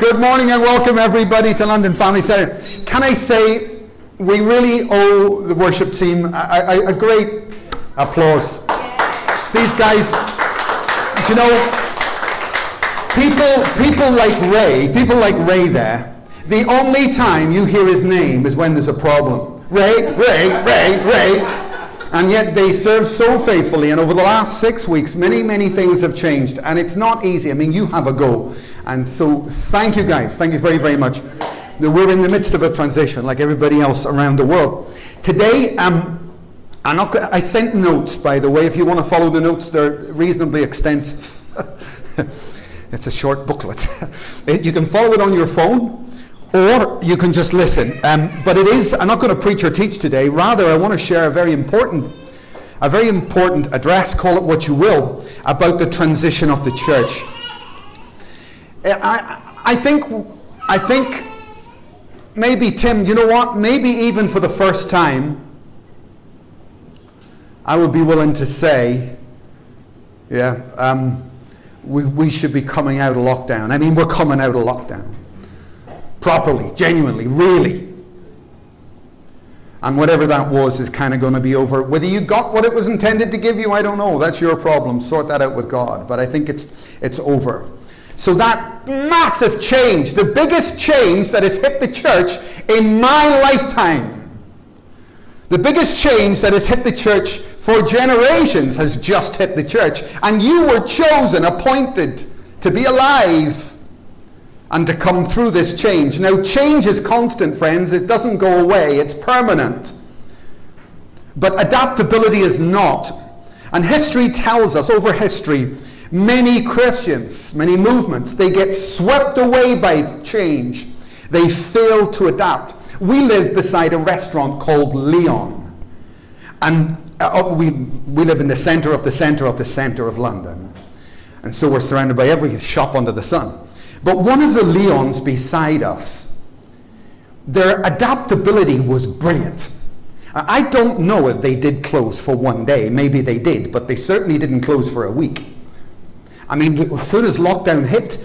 Good morning and welcome everybody to London Family Centre. Can I say we really owe the worship team a, a, a great applause. These guys, you know, people, people like Ray, people like Ray there, the only time you hear his name is when there's a problem. Ray, Ray, Ray, Ray. And yet they serve so faithfully. And over the last six weeks, many, many things have changed. And it's not easy. I mean, you have a go. And so thank you guys. Thank you very, very much. We're in the midst of a transition like everybody else around the world. Today, um, I'm not, I sent notes, by the way. If you want to follow the notes, they're reasonably extensive. it's a short booklet. you can follow it on your phone or you can just listen. Um, but it is, I'm not going to preach or teach today. Rather, I want to share a very important, a very important address, call it what you will, about the transition of the church. I, I think, I think maybe, Tim, you know what? Maybe even for the first time, I would be willing to say, yeah, um, we, we should be coming out of lockdown. I mean, we're coming out of lockdown properly, genuinely, really. And whatever that was is kind of going to be over. Whether you got what it was intended to give you, I don't know. That's your problem. Sort that out with God. But I think it's, it's over. So that massive change, the biggest change that has hit the church in my lifetime, the biggest change that has hit the church for generations has just hit the church. And you were chosen, appointed to be alive and to come through this change. Now, change is constant, friends. It doesn't go away, it's permanent. But adaptability is not. And history tells us, over history, many Christians, many movements, they get swept away by change. They fail to adapt. We live beside a restaurant called Leon. And uh, we, we live in the center of the center of the center of London. And so we're surrounded by every shop under the sun. But one of the Leons beside us, their adaptability was brilliant. I don't know if they did close for one day. Maybe they did, but they certainly didn't close for a week. I mean, as soon as lockdown hit,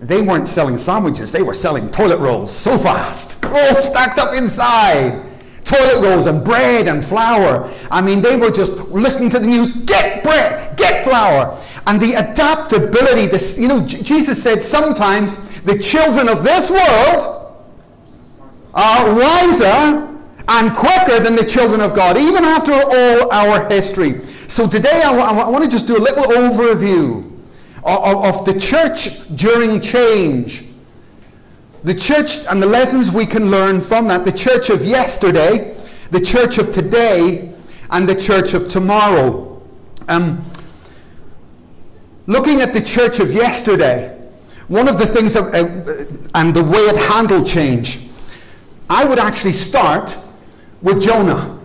they weren't selling sandwiches, they were selling toilet rolls so fast. All stacked up inside. Toilet rolls and bread and flour. I mean, they were just listening to the news get bread, get flour. And the adaptability, this, you know, J- Jesus said sometimes the children of this world are wiser and quicker than the children of God, even after all our history. So today I, w- I want to just do a little overview of, of the church during change. The church and the lessons we can learn from that. The church of yesterday, the church of today, and the church of tomorrow. Um, Looking at the church of yesterday, one of the things, of, uh, and the way it handled change, I would actually start with Jonah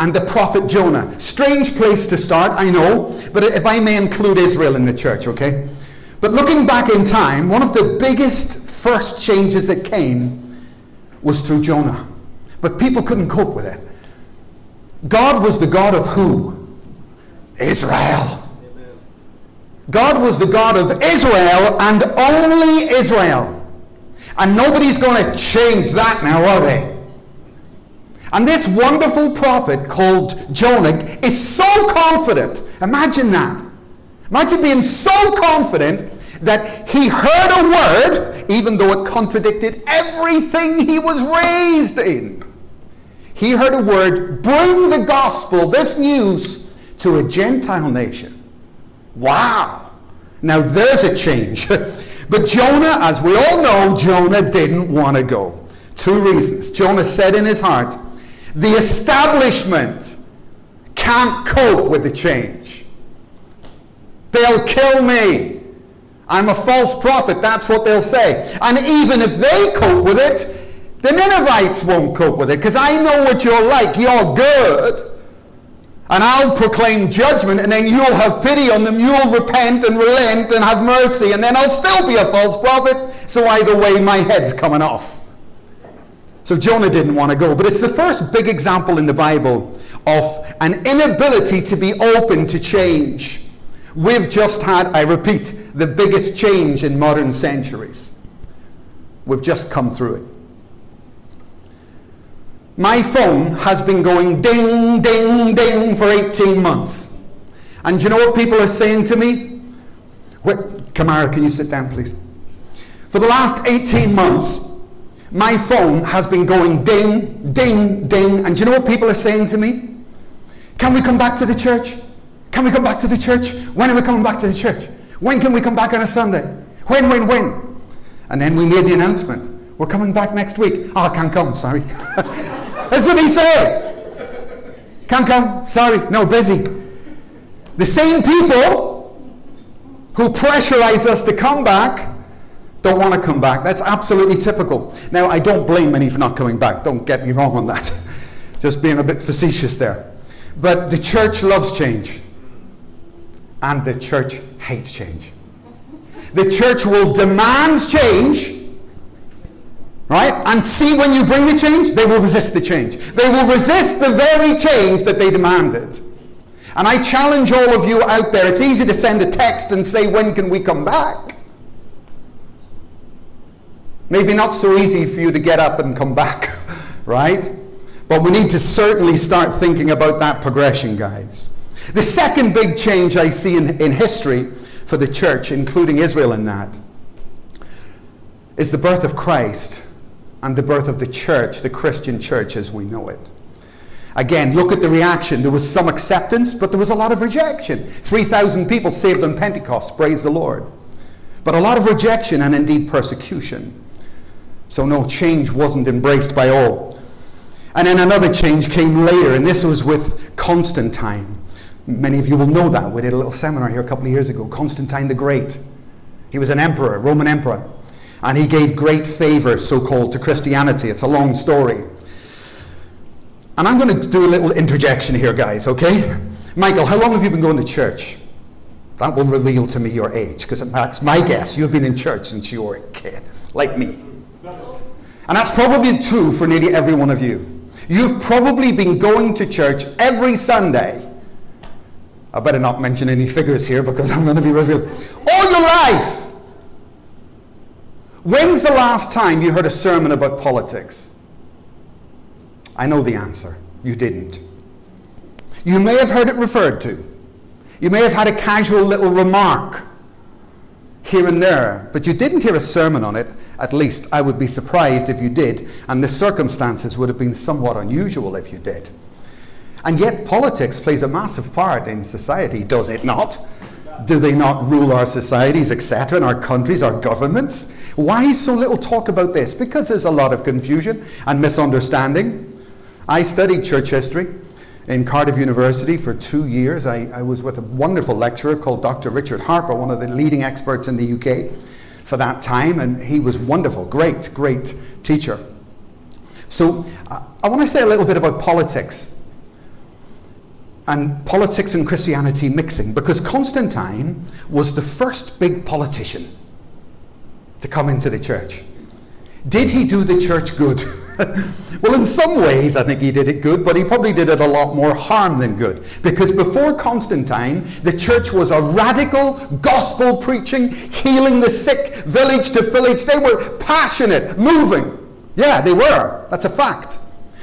and the prophet Jonah. Strange place to start, I know, but if I may include Israel in the church, okay? But looking back in time, one of the biggest first changes that came was through Jonah. But people couldn't cope with it. God was the God of who? Israel. God was the God of Israel and only Israel. And nobody's going to change that now, are they? And this wonderful prophet called Jonah is so confident. Imagine that. Imagine being so confident that he heard a word, even though it contradicted everything he was raised in. He heard a word, bring the gospel, this news, to a Gentile nation. Wow. Now there's a change. but Jonah, as we all know, Jonah didn't want to go. Two reasons. Jonah said in his heart, the establishment can't cope with the change. They'll kill me. I'm a false prophet. That's what they'll say. And even if they cope with it, the Ninevites won't cope with it because I know what you're like. You're good and I'll proclaim judgment, and then you'll have pity on them. You'll repent and relent and have mercy, and then I'll still be a false prophet. So either way, my head's coming off. So Jonah didn't want to go. But it's the first big example in the Bible of an inability to be open to change. We've just had, I repeat, the biggest change in modern centuries. We've just come through it. My phone has been going ding, ding, ding for 18 months. And do you know what people are saying to me? Wait, Kamara, can you sit down, please? For the last 18 months, my phone has been going ding, ding, ding. And do you know what people are saying to me? Can we come back to the church? Can we come back to the church? When are we coming back to the church? When can we come back on a Sunday? When, when, when? And then we made the announcement. We're coming back next week. Oh, I can't come, sorry. That's what he said. Can't come, sorry, no, busy. The same people who pressurize us to come back don't want to come back. That's absolutely typical. Now, I don't blame many for not coming back. Don't get me wrong on that. Just being a bit facetious there. But the church loves change, and the church hates change. The church will demand change, right? And see when you bring the change, they will resist the change. They will resist the very change that they demanded. And I challenge all of you out there, it's easy to send a text and say, When can we come back? Maybe not so easy for you to get up and come back, right? But we need to certainly start thinking about that progression, guys. The second big change I see in, in history for the church, including Israel in that, is the birth of Christ and the birth of the church, the Christian church as we know it. Again, look at the reaction. There was some acceptance, but there was a lot of rejection. 3,000 people saved on Pentecost, praise the Lord. But a lot of rejection and indeed persecution. So, no, change wasn't embraced by all. And then another change came later, and this was with Constantine. Many of you will know that. We did a little seminar here a couple of years ago. Constantine the Great. He was an emperor, Roman emperor. And he gave great favor, so called, to Christianity. It's a long story. And I'm going to do a little interjection here, guys, okay? Michael, how long have you been going to church? That will reveal to me your age, because it's my guess you've been in church since you were a kid, like me. And that's probably true for nearly every one of you. You've probably been going to church every Sunday. I better not mention any figures here because I'm going to be revealed. All your life! When's the last time you heard a sermon about politics? I know the answer. You didn't. You may have heard it referred to. You may have had a casual little remark here and there, but you didn't hear a sermon on it. At least I would be surprised if you did, and the circumstances would have been somewhat unusual if you did. And yet, politics plays a massive part in society, does it not? Do they not rule our societies, etc., and our countries, our governments? Why so little talk about this? Because there's a lot of confusion and misunderstanding. I studied church history in Cardiff University for two years. I, I, was with a wonderful lecturer called Dr. Richard Harper, one of the leading experts in the UK for that time, and he was wonderful, great, great teacher. So uh, I want to say a little bit about politics and politics and Christianity mixing because Constantine was the first big politician to come into the church. Did he do the church good? well, in some ways, I think he did it good, but he probably did it a lot more harm than good. Because before Constantine, the church was a radical, gospel preaching, healing the sick, village to village. They were passionate, moving. Yeah, they were. That's a fact.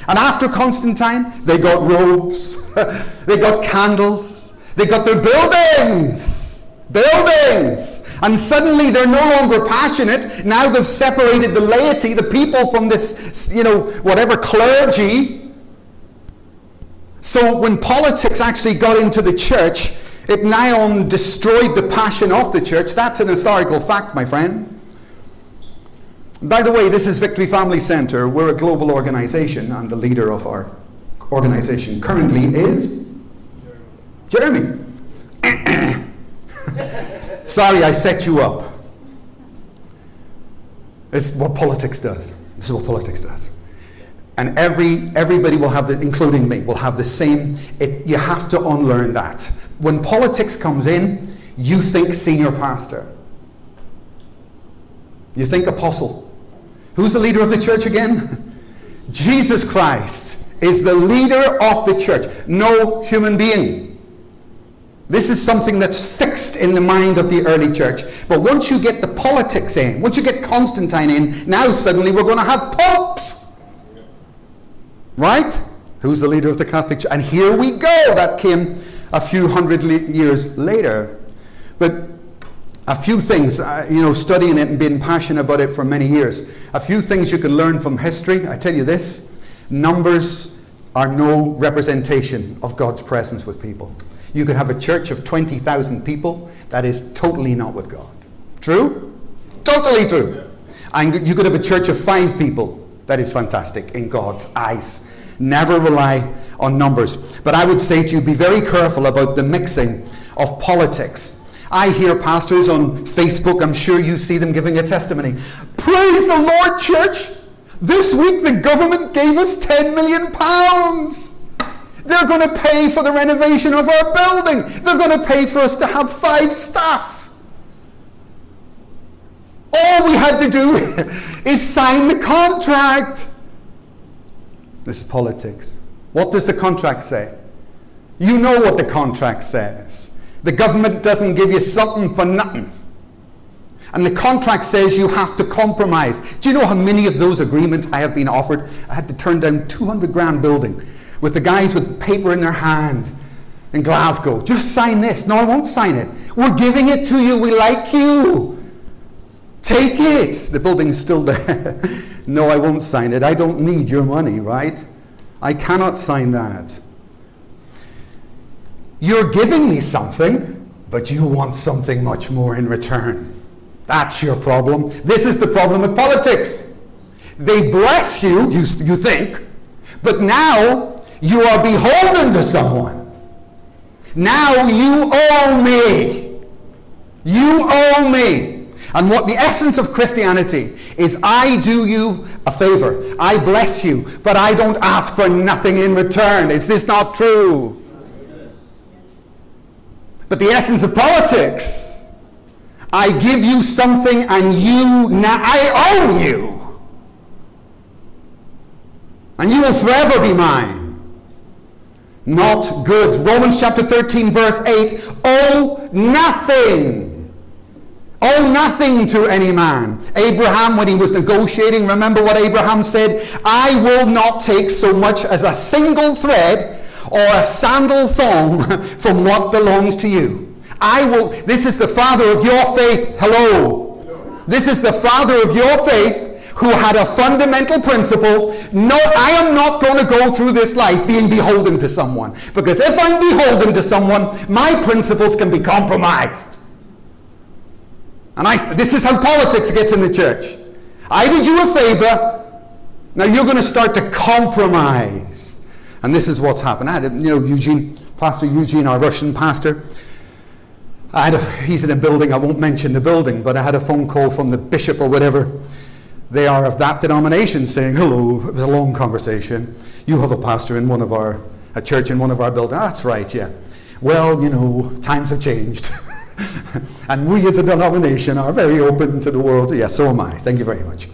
And after Constantine, they got robes, they got candles, they got their buildings. Buildings. And suddenly they're no longer passionate. Now they've separated the laity, the people, from this, you know, whatever clergy. So when politics actually got into the church, it now destroyed the passion of the church. That's an historical fact, my friend. By the way, this is Victory Family Center. We're a global organization, and the leader of our organization currently is Jeremy. Sorry, I set you up. Is what politics does. This is what politics does. And every everybody will have the, including me, will have the same. It, you have to unlearn that. When politics comes in, you think senior pastor. You think apostle. Who's the leader of the church again? Jesus Christ is the leader of the church, no human being. This is something that's fixed in the mind of the early church. But once you get the politics in, once you get Constantine in, now suddenly we're going to have popes. Right? Who's the leader of the Catholic Church? And here we go. That came a few hundred years later. But a few things, uh, you know, studying it and being passionate about it for many years. A few things you can learn from history. I tell you this numbers are no representation of God's presence with people. You could have a church of 20,000 people that is totally not with God. True? Totally true. And you could have a church of five people that is fantastic in God's eyes. Never rely on numbers. But I would say to you, be very careful about the mixing of politics. I hear pastors on Facebook, I'm sure you see them giving a testimony. Praise the Lord, church! This week the government gave us 10 million pounds. They're going to pay for the renovation of our building. They're going to pay for us to have five staff. All we had to do is sign the contract. This is politics. What does the contract say? You know what the contract says. The government doesn't give you something for nothing. And the contract says you have to compromise. Do you know how many of those agreements I have been offered? I had to turn down 200 grand building with the guys with paper in their hand in Glasgow. Just sign this. No, I won't sign it. We're giving it to you. We like you. Take it. The building is still there. no, I won't sign it. I don't need your money, right? I cannot sign that. You're giving me something, but you want something much more in return. That's your problem. This is the problem with politics. They bless you, you, you think, but now you are beholden to someone. Now you owe me. You owe me. And what the essence of Christianity is I do you a favor. I bless you, but I don't ask for nothing in return. Is this not true? But the essence of politics, I give you something and you now I owe you. And you will forever be mine not good. Romans chapter 13, verse 8 owe nothing. Owe nothing to any man. Abraham, when he was negotiating, remember what Abraham said? I will not take so much as a single thread or a sandal thong from what belongs to you. I will, this is the father of your faith. Hello. This is the father of your faith who had a fundamental principle no, I am not going to go through this life being beholden to someone. Because if I'm beholden to someone, my principles can be compromised. And I, this is how politics gets in the church. I did you a favor, now you're going to start to compromise. And this is what's happened. I had, you know, Eugene, Pastor Eugene, our Russian pastor. I had a, he's in a building, I won't mention the building, but I had a phone call from the bishop or whatever they are of that denomination saying, hello, it was a long conversation. You have a pastor in one of our, a church in one of our buildings. That's right, yeah. Well, you know, times have changed. and we as a denomination are very open to the world. Yes, yeah, so am I. Thank you very much.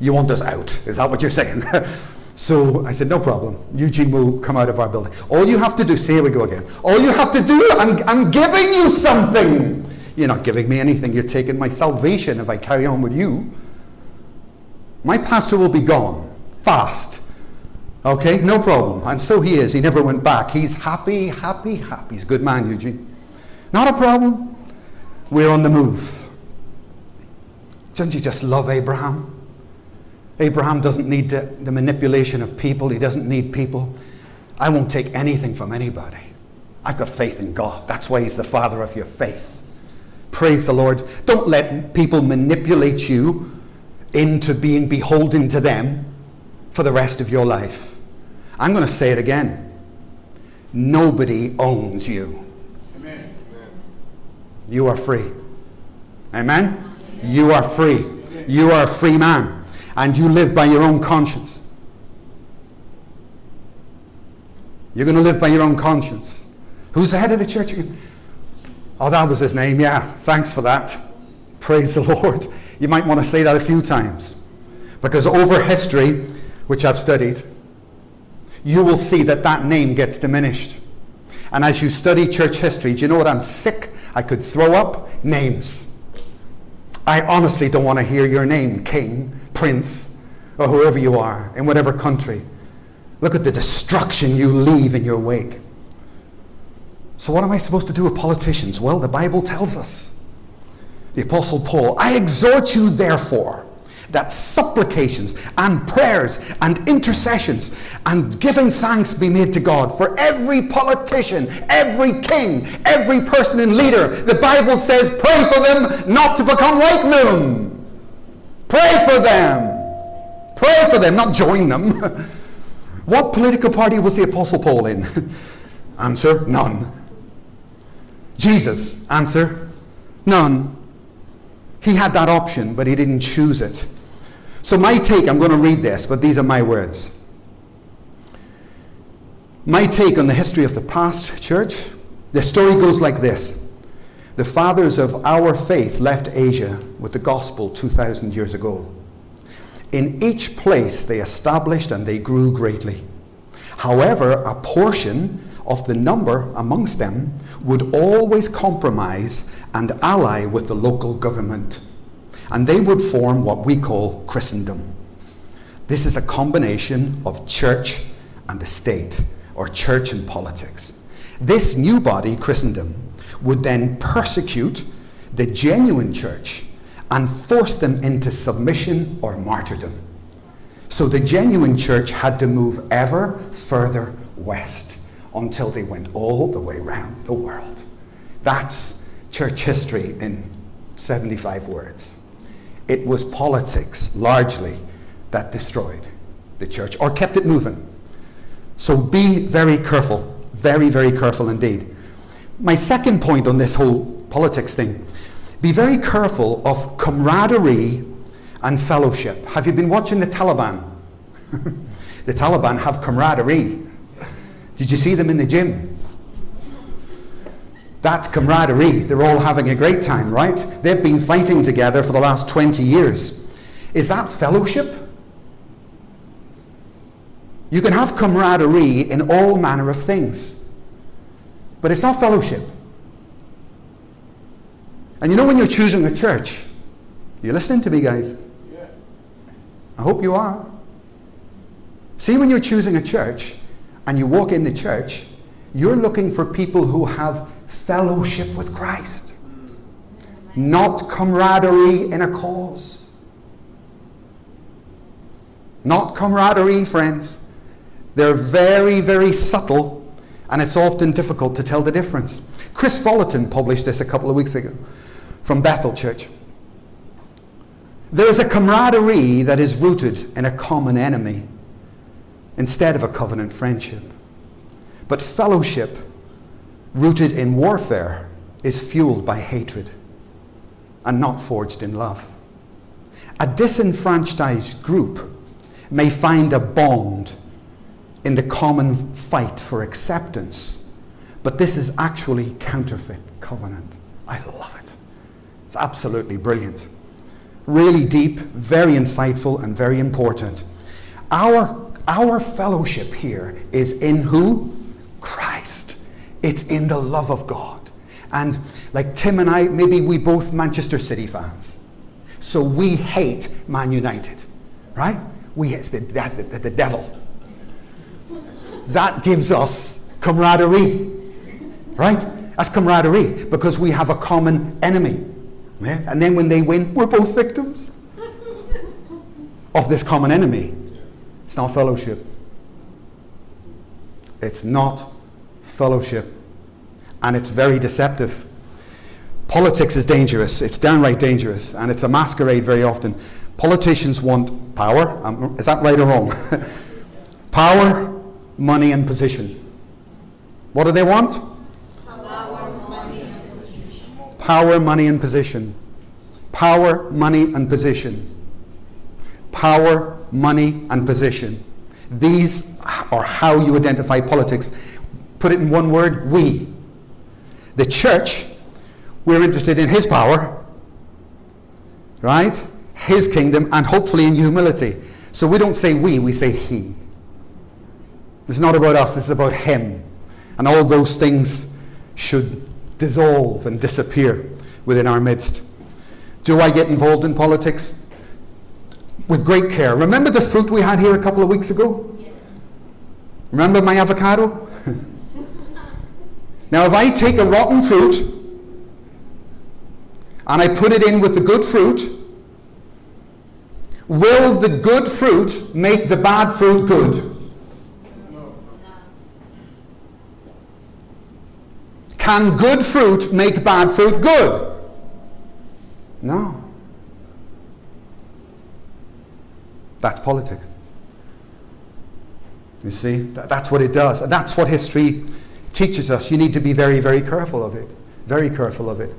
You want us out. Is that what you're saying? so I said, no problem. Eugene will come out of our building. All you have to do, see, here we go again. All you have to do, I'm, I'm giving you something. You're not giving me anything. You're taking my salvation if I carry on with you. My pastor will be gone fast. Okay, no problem. And so he is. He never went back. He's happy, happy, happy. He's a good man, Eugene. Not a problem. We're on the move. Don't you just love Abraham? Abraham doesn't need the, the manipulation of people, he doesn't need people. I won't take anything from anybody. I've got faith in God. That's why he's the father of your faith. Praise the Lord. Don't let people manipulate you into being beholden to them for the rest of your life. I'm going to say it again. Nobody owns you. Amen. You are free. Amen? Amen? You are free. You are a free man. And you live by your own conscience. You're going to live by your own conscience. Who's the head of the church? Oh, that was his name. Yeah. Thanks for that. Praise the Lord. You might want to say that a few times. Because over history, which I've studied, you will see that that name gets diminished. And as you study church history, do you know what I'm sick? I could throw up names. I honestly don't want to hear your name, king, prince, or whoever you are, in whatever country. Look at the destruction you leave in your wake. So, what am I supposed to do with politicians? Well, the Bible tells us. The Apostle Paul, I exhort you, therefore, that supplications and prayers and intercessions and giving thanks be made to God for every politician, every king, every person and leader. The Bible says, pray for them not to become like them. Pray for them. Pray for them, not join them. what political party was the Apostle Paul in? Answer, none. Jesus, answer, none. He had that option, but he didn't choose it. So, my take, I'm going to read this, but these are my words. My take on the history of the past church the story goes like this The fathers of our faith left Asia with the gospel 2,000 years ago. In each place they established and they grew greatly. However, a portion of the number amongst them would always compromise and ally with the local government and they would form what we call Christendom. This is a combination of church and the state, or church and politics. This new body, Christendom, would then persecute the genuine church and force them into submission or martyrdom. So the genuine church had to move ever further west until they went all the way around the world. That's church history in 75 words. It was politics, largely, that destroyed the church or kept it moving. So be very careful, very, very careful indeed. My second point on this whole politics thing be very careful of camaraderie and fellowship. Have you been watching the Taliban? the Taliban have camaraderie. Did you see them in the gym? That's camaraderie. They're all having a great time, right? They've been fighting together for the last 20 years. Is that fellowship? You can have camaraderie in all manner of things, but it's not fellowship. And you know when you're choosing a church, you're listening to me, guys? Yeah. I hope you are. See, when you're choosing a church and you walk in the church, you're looking for people who have fellowship with Christ, not camaraderie in a cause. Not camaraderie, friends. They're very, very subtle, and it's often difficult to tell the difference. Kris Vallotton published this a couple of weeks ago from Bethel Church. There is a camaraderie that is rooted in a common enemy instead of a covenant friendship. But fellowship rooted in warfare is fueled by hatred and not forged in love. A disenfranchised group may find a bond in the common fight for acceptance, but this is actually counterfeit covenant. I love it. It's absolutely brilliant. Really deep, very insightful, and very important. Our, our fellowship here is in who? Christ. It's in the love of God. And like Tim and I, maybe we both Manchester City fans. So we hate Man United, right? We hate the, the, the, the devil. That gives us camaraderie, right? That's camaraderie because we have a common enemy. Yeah? And then when they win, we're both victims of this common enemy. It's not fellowship. It's not fellowship. And it's very deceptive. Politics is dangerous. It's downright dangerous. And it's a masquerade very often. Politicians want power. Um, is that right or wrong? power, money, and position. What do they want? Power, money, and position. Power, money, and position. Power, money, and position. Power, money, and position. These are how you identify politics. Put it in one word we. The church, we're interested in His power, right? His kingdom, and hopefully in humility. So we don't say we, we say He. This is not about us, this is about Him. And all those things should dissolve and disappear within our midst. Do I get involved in politics? With great care. Remember the fruit we had here a couple of weeks ago? Remember my avocado? now, if I take a rotten fruit and I put it in with the good fruit, will the good fruit make the bad fruit good? No. Can good fruit make bad fruit good? No. That's politics. You see, that's what it does. And that's what history teaches us. You need to be very, very careful of it. Very careful of it.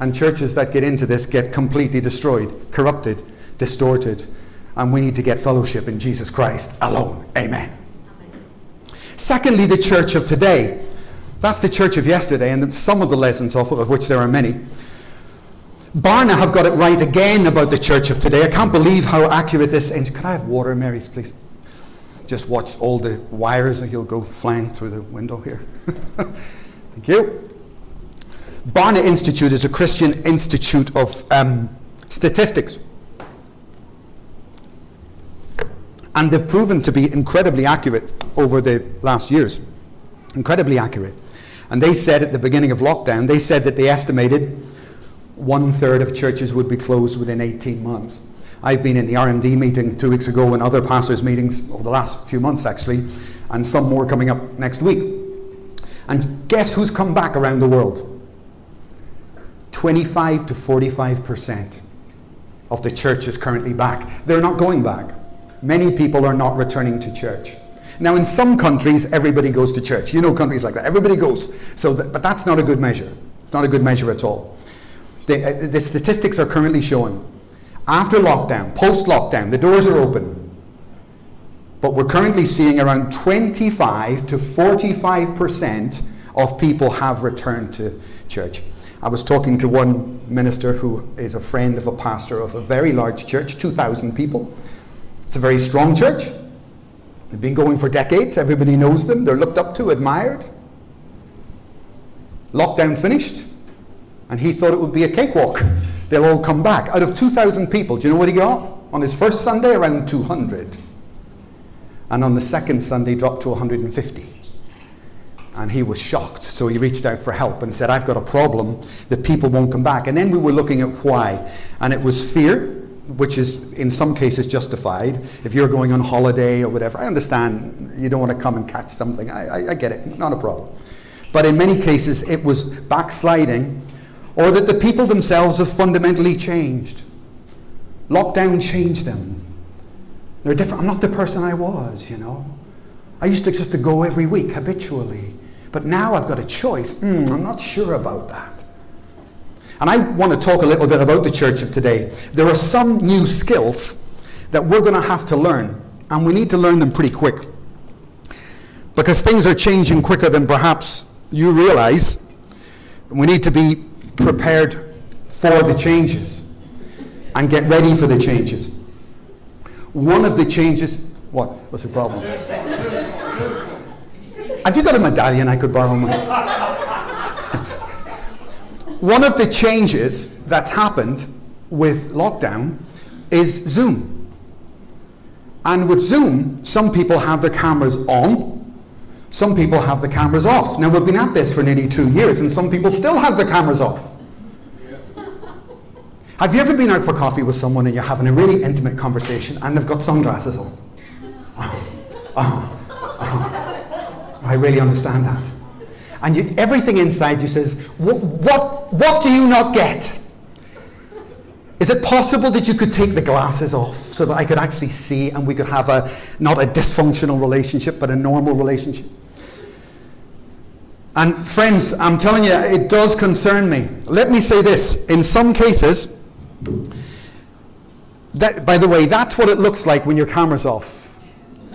And churches that get into this get completely destroyed, corrupted, distorted. And we need to get fellowship in Jesus Christ alone. Amen. Secondly, the church of today. That's the church of yesterday, and some of the lessons of of which there are many. Barna have got it right again about the church of today. I can't believe how accurate this is. Could I have water, Marys, please? Just watch all the wires and he'll go flying through the window here. Thank you. Barna Institute is a Christian institute of um, statistics. And they've proven to be incredibly accurate over the last years. Incredibly accurate. And they said at the beginning of lockdown, they said that they estimated one third of churches would be closed within 18 months. I've been in the RMD meeting two weeks ago and other pastors' meetings over the last few months, actually, and some more coming up next week. And guess who's come back around the world? 25 to 45% of the church is currently back. They're not going back. Many people are not returning to church. Now, in some countries, everybody goes to church. You know countries like that. Everybody goes. So, but that's not a good measure. It's not a good measure at all. The, uh, the statistics are currently showing after lockdown, post lockdown, the doors are open. But we're currently seeing around 25 to 45% of people have returned to church. I was talking to one minister who is a friend of a pastor of a very large church, 2,000 people. It's a very strong church. They've been going for decades. Everybody knows them. They're looked up to, admired. Lockdown finished and he thought it would be a cakewalk. They'll all come back. Out of 2,000 people, do you know what he got? On his first Sunday, around 200. And on the second Sunday, dropped to 150. And he was shocked. So he reached out for help and said, I've got a problem. The people won't come back. And then we were looking at why. And it was fear, which is in some cases justified. If you're going on holiday or whatever, I understand you don't want to come and catch something. I, I, I get it, not a problem. But in many cases, it was backsliding or that the people themselves have fundamentally changed. Lockdown changed them. They're different. I'm not the person I was, you know. I used to just to go every week habitually. But now I've got a choice. Mm, I'm not sure about that. And I want to talk a little bit about the church of today. There are some new skills that we're going to have to learn, and we need to learn them pretty quick. Because things are changing quicker than perhaps you realize. We need to be prepared for the changes and get ready for the changes. One of the changes, what? What's the problem? Have you got a medallion I could borrow? One of the changes that's happened with lockdown is Zoom. And with Zoom, some people have their cameras on some people have the cameras off. Now, we've been at this for nearly two years, and some people still have the cameras off. Have you ever been out for coffee with someone and you're having a really intimate conversation and they've got sunglasses on? Oh, oh, oh. I really understand that. And you, everything inside you says, what, what, what do you not get? Is it possible that you could take the glasses off so that I could actually see and we could have a not a dysfunctional relationship but a normal relationship? And friends, I'm telling you, it does concern me. Let me say this. In some cases, that, by the way, that's what it looks like when your camera's off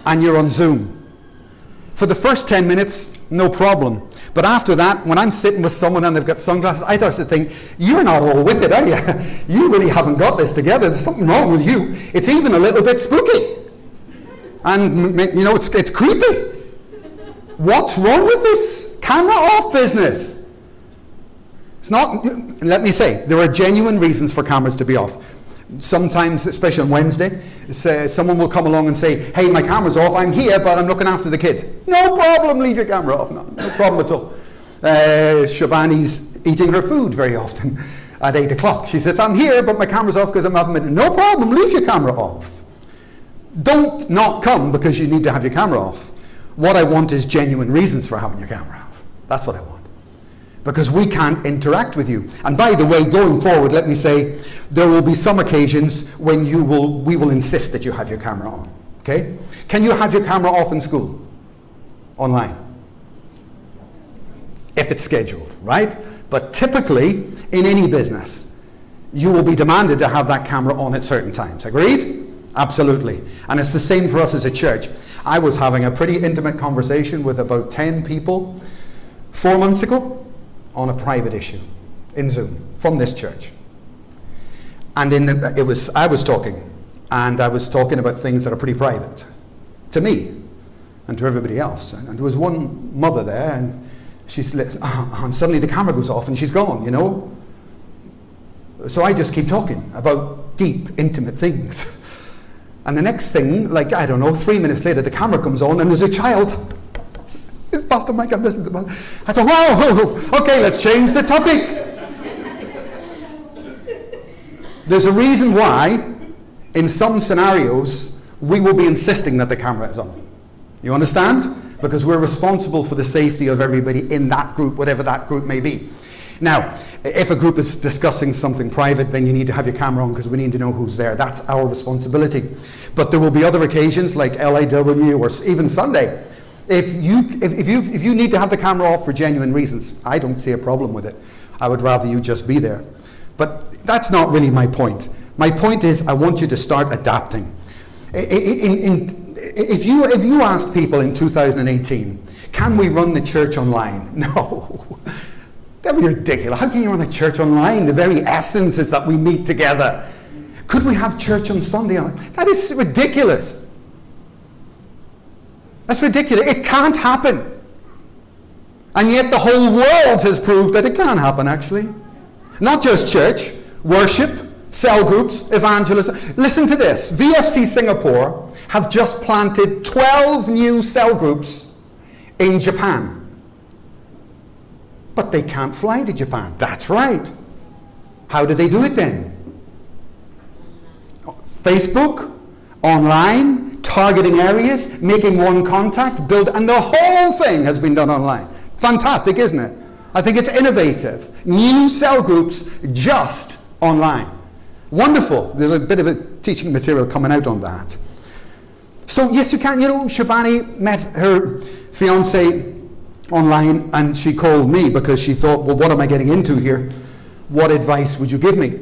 and you're on Zoom. For the first 10 minutes, no problem. But after that, when I'm sitting with someone and they've got sunglasses, I start to think, you're not all with it, are you? You really haven't got this together. There's something wrong with you. It's even a little bit spooky. And, you know, it's, it's creepy. What's wrong with this camera off business? It's not, let me say, there are genuine reasons for cameras to be off. Sometimes, especially on Wednesday, say, someone will come along and say, Hey, my camera's off, I'm here, but I'm looking after the kids. No problem, leave your camera off. No, no problem at all. Uh, Shabani's eating her food very often at 8 o'clock. She says, I'm here, but my camera's off because I'm having No problem, leave your camera off. Don't not come because you need to have your camera off. What I want is genuine reasons for having your camera off. That's what I want. Because we can't interact with you. And by the way, going forward, let me say, there will be some occasions when you will, we will insist that you have your camera on. Okay? Can you have your camera off in school? Online? If it's scheduled, right? But typically, in any business, you will be demanded to have that camera on at certain times. Agreed? Absolutely. And it's the same for us as a church. I was having a pretty intimate conversation with about 10 people four months ago on a private issue in Zoom from this church. And in the, it was, I was talking, and I was talking about things that are pretty private to me and to everybody else. And, and there was one mother there, and she's and suddenly the camera goes off and she's gone, you know. So I just keep talking about deep, intimate things. And the next thing, like, I don't know, three minutes later, the camera comes on and there's a child. It's Pastor Mike, I'm listening to I thought, wow, okay, let's change the topic. There's a reason why, in some scenarios, we will be insisting that the camera is on. You understand? Because we're responsible for the safety of everybody in that group, whatever that group may be. Now, if a group is discussing something private, then you need to have your camera on because we need to know who's there. That's our responsibility. But there will be other occasions like LAW or even Sunday. If you, if, if, you, if you need to have the camera off for genuine reasons, I don't see a problem with it. I would rather you just be there. But that's not really my point. My point is, I want you to start adapting. In, in, if, you, if you asked people in 2018, can we run the church online? No. That'd be ridiculous. How can you run a church online? The very essence is that we meet together. Could we have church on Sunday? That is ridiculous. That's ridiculous. It can't happen. And yet the whole world has proved that it can happen, actually. Not just church, worship, cell groups, evangelism. Listen to this VFC Singapore have just planted 12 new cell groups in Japan. But they can't fly to Japan. That's right. How do they do it then? Facebook, online, targeting areas, making one contact, build, and the whole thing has been done online. Fantastic, isn't it? I think it's innovative. New cell groups just online. Wonderful. There's a bit of a teaching material coming out on that. So yes, you can. You know, Shabani met her fiance online and she called me because she thought, well, what am I getting into here? What advice would you give me?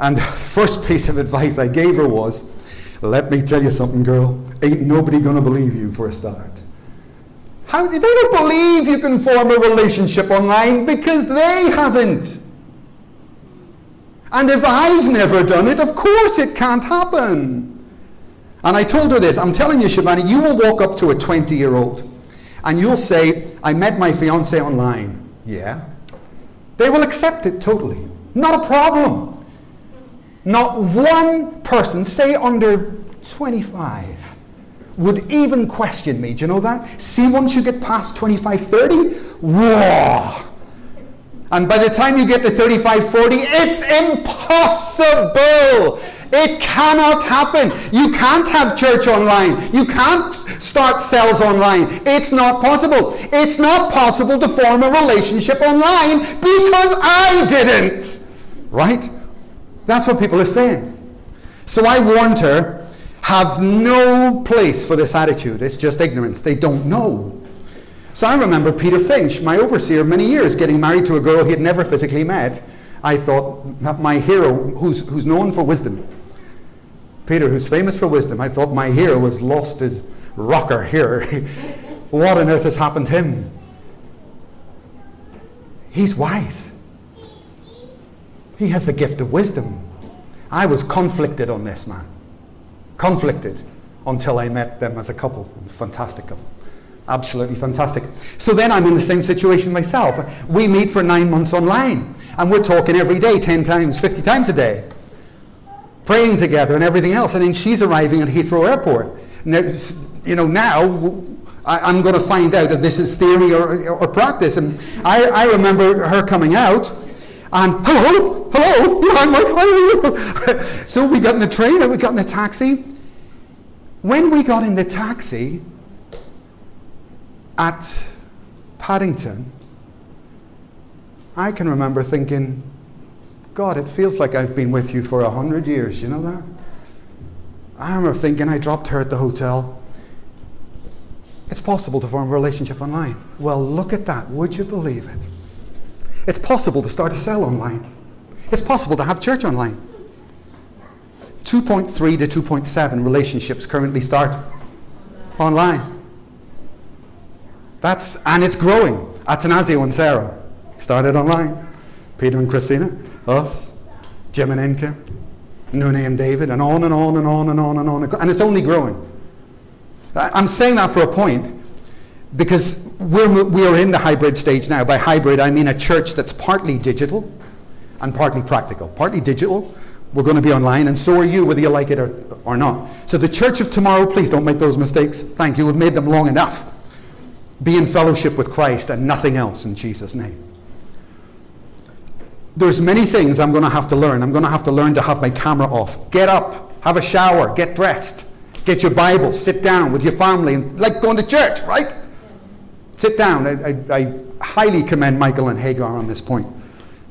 And the first piece of advice I gave her was, let me tell you something, girl. Ain't nobody gonna believe you for a start. How they don't believe you can form a relationship online because they haven't. And if I've never done it, of course it can't happen. And I told her this I'm telling you, Shivani, you will walk up to a 20 year old and you'll say, I met my fiance online. Yeah. They will accept it totally. Not a problem. Not one person, say under 25, would even question me. Do you know that? See, once you get past 25, 30, whoa. And by the time you get to 35, 40, it's impossible. It cannot happen. You can't have church online. You can't start cells online. It's not possible. It's not possible to form a relationship online because I didn't. Right? That's what people are saying. So I warned her have no place for this attitude. It's just ignorance. They don't know. So I remember Peter Finch, my overseer, many years, getting married to a girl he had never physically met. I thought my hero, who's, who's known for wisdom, Peter, who's famous for wisdom, I thought my hero was lost his rocker here. what on earth has happened to him? He's wise. He has the gift of wisdom. I was conflicted on this man. Conflicted until I met them as a couple. Fantastic couple. Absolutely fantastic. So then I'm in the same situation myself. We meet for nine months online, and we're talking every day, 10 times, 50 times a day, praying together and everything else. And then she's arriving at Heathrow Airport. Now, you know, now I, am going to find out if this is theory or, or practice. And I, I remember her coming out, and hello, hello, I'm like, how are you? so we got in the train and we got in the taxi. When we got in the taxi, at Paddington, I can remember thinking, God, it feels like I've been with you for a hundred years. You know that? I remember thinking, I dropped her at the hotel. It's possible to form a relationship online. Well, look at that. Would you believe it? It's possible to start a cell online. It's possible to have church online. 2.3 to 2.7 relationships currently start online. That's, and it's growing. Atanasio and Sarah started online. Peter and Christina, us, Jim and Enka, Nune and David, and on and on and on and on and on. And it's only growing. I'm saying that for a point because we're, we're in the hybrid stage now. By hybrid, I mean a church that's partly digital and partly practical. Partly digital, we're going to be online, and so are you, whether you like it or, or not. So, the church of tomorrow, please don't make those mistakes. Thank you. We've made them long enough. Be in fellowship with Christ and nothing else in Jesus' name. There's many things I'm going to have to learn. I'm going to have to learn to have my camera off. Get up, have a shower, get dressed, get your Bible, sit down with your family, and like going to church, right? Sit down. I, I, I highly commend Michael and Hagar on this point.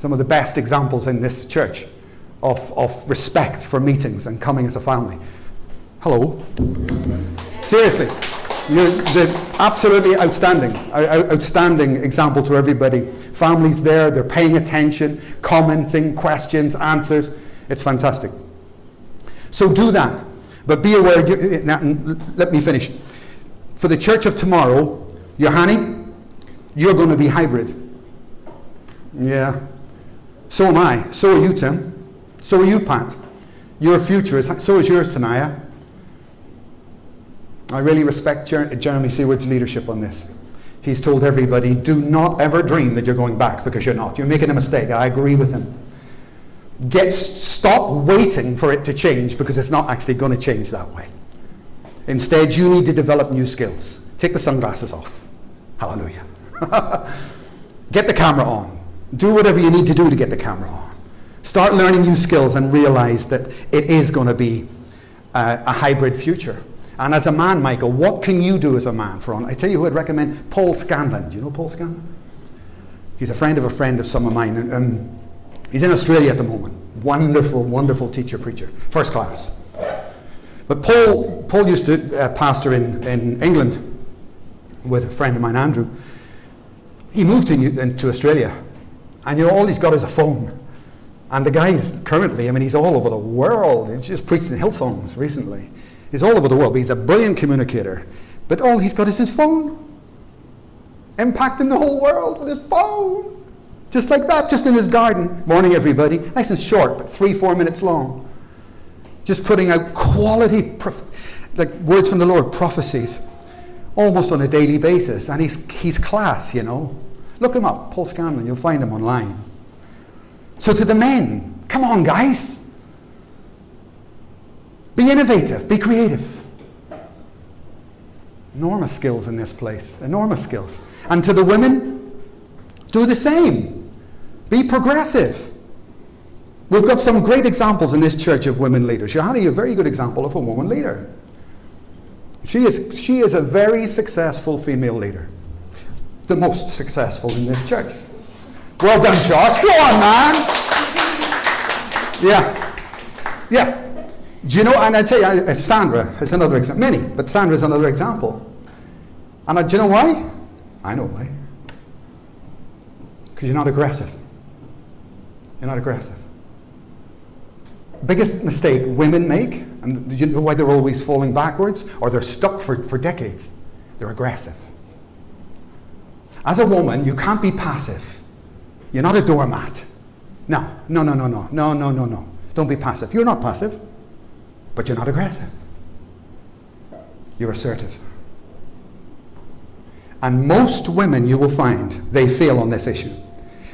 Some of the best examples in this church of, of respect for meetings and coming as a family. Hello. Seriously. You're the absolutely outstanding, outstanding example to everybody. Families there, they're paying attention, commenting, questions, answers. It's fantastic. So do that. But be aware, eh, let me finish. For the church of tomorrow, Johanni, you're going to be hybrid. Yeah. So am I. So are you, Tim. So are you, Pat. Your future is, so is yours, Tanaya. I really respect Jer- Jeremy Seward's leadership on this. He's told everybody, do not ever dream that you're going back because you're not. You're making a mistake. I agree with him. Get stop waiting for it to change because it's not actually going to change that way. Instead, you need to develop new skills. Take the sunglasses off. Hallelujah. get the camera on. Do whatever you need to do to get the camera on. Start learning new skills and realize that it is going to be a, a hybrid future. And as a man, Michael, what can you do as a man for on? I tell you who I'd recommend Paul Scanlon. Do you know Paul Scanlon? He's a friend of a friend of some of mine. And, um, he's in Australia at the moment. Wonderful, wonderful teacher, preacher. First class. But Paul, Paul used to uh, pastor in, in England with a friend of mine, Andrew. He moved to, to Australia. And you know, all he's got is a phone. And the guy's currently, I mean, he's all over the world. He's just preaching in Hillsongs recently. He's all over the world. He's a brilliant communicator. But all he's got is his phone. Impacting the whole world with his phone. Just like that, just in his garden. Morning, everybody. Nice and short, but three, four minutes long. Just putting out quality, prof- like words from the Lord, prophecies, almost on a daily basis. And he's, he's class, you know. Look him up, Paul Scanlon. You'll find him online. So, to the men, come on, guys. Be innovative, be creative. Enormous skills in this place, enormous skills. And to the women, do the same. Be progressive. We've got some great examples in this church of women leaders. Johanna, a very good example of a woman leader. She is, she is a very successful female leader. The most successful in this church. Well done, Josh. Go on, man. Yeah. Yeah. Do you know, and I tell you, Sandra is another example, many, but Sandra is another example. And I, do you know why? I know why. Because you're not aggressive. You're not aggressive. Biggest mistake women make, and you know why they're always falling backwards, or they're stuck for, for decades? They're aggressive. As a woman, you can't be passive. You're not a doormat. No, no, no, no, no, no, no, no, no. Don't be passive. You're not passive. But you're not aggressive. You're assertive. And most women, you will find, they fail on this issue.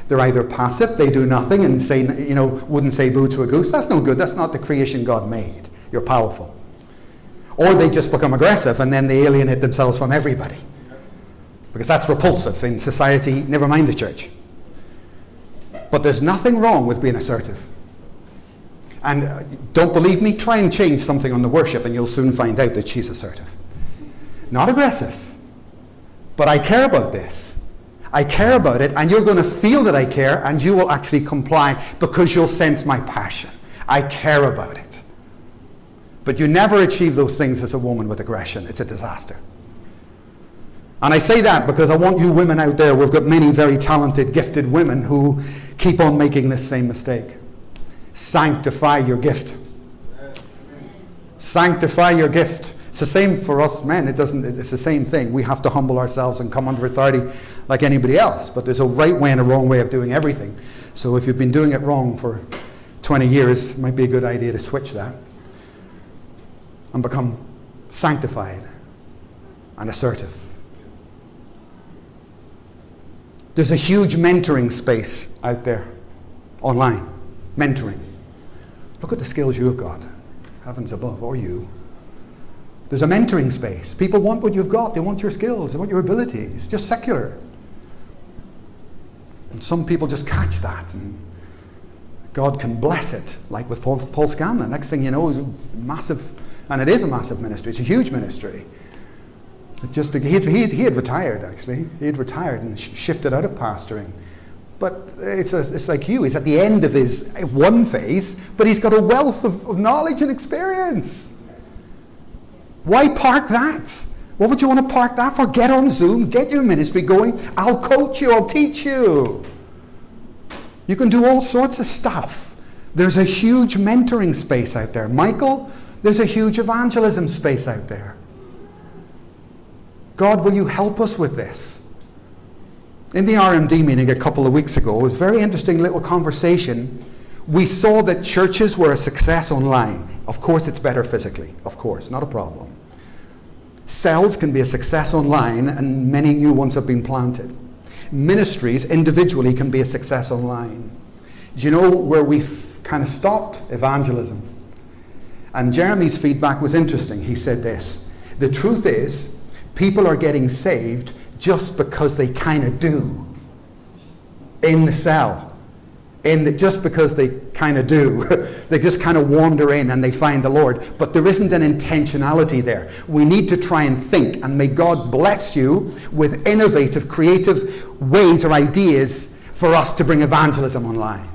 They're either passive, they do nothing and say, you know, wouldn't say boo to a goose. That's no good. That's not the creation God made. You're powerful. Or they just become aggressive and then they alienate themselves from everybody. Because that's repulsive in society, never mind the church. But there's nothing wrong with being assertive. And uh, don't believe me? Try and change something on the worship and you'll soon find out that she's assertive. Not aggressive. But I care about this. I care about it, and you're going to feel that I care, and you will actually comply because you'll sense my passion. I care about it. But you never achieve those things as a woman with aggression. It's a disaster. And I say that because I want you women out there, we've got many very talented, gifted women who keep on making this same mistake. Sanctify your gift. Sanctify your gift. It's the same for us men. It doesn't. It's the same thing. We have to humble ourselves and come under authority like anybody else. But there's a right way and a wrong way of doing everything. So if you've been doing it wrong for 20 years, it might be a good idea to switch that and become sanctified and assertive. There's a huge mentoring space out there online. Mentoring. Look at the skills you have got. Heavens above, or you. There's a mentoring space. People want what you've got. They want your skills. They want your ability. It's just secular. And some people just catch that and God can bless it, like with Paul, Paul Scanlon. Next thing you know, is massive, and it is a massive ministry. It's a huge ministry. It just he he, he had retired actually. He had retired and sh- shifted out of pastoring. But it's, a, it's like you. He's at the end of his one phase, but he's got a wealth of, of knowledge and experience. Why park that? What would you want to park that for? Get on Zoom, get your ministry going. I'll coach you, I'll teach you. You can do all sorts of stuff. There's a huge mentoring space out there. Michael, there's a huge evangelism space out there. God, will you help us with this? In the RMD meeting a couple of weeks ago, it was a very interesting little conversation. We saw that churches were a success online. Of course, it's better physically. Of course, not a problem. Cells can be a success online, and many new ones have been planted. Ministries individually can be a success online. Do you know where we've kind of stopped? Evangelism. And Jeremy's feedback was interesting. He said this The truth is, people are getting saved just because they kind of do in the cell in just because they kind of do. they just kind of wander in and they find the Lord. But there isn't an intentionality there. We need to try and think, and may God bless you with innovative, creative ways or ideas for us to bring evangelism online.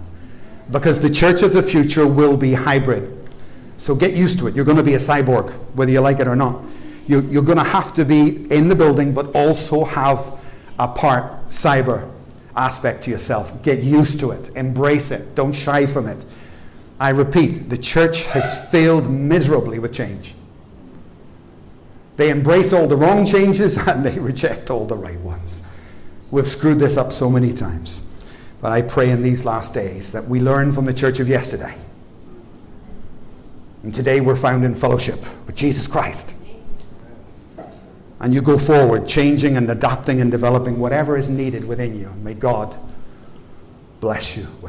Because the church of the future will be hybrid. So get used to it. You're going to be a cyborg, whether you like it or not. You're, you're going to have to be in the building, but also have a part cyber aspect to yourself. Get used to it. Embrace it. Don't shy from it. I repeat, the church has failed miserably with change. They embrace all the wrong changes and they reject all the right ones. We've screwed this up so many times. But I pray in these last days that we learn from the church of yesterday. And today we're found in fellowship with Jesus Christ. And you go forward, changing and adapting and developing whatever is needed within you. May God bless you with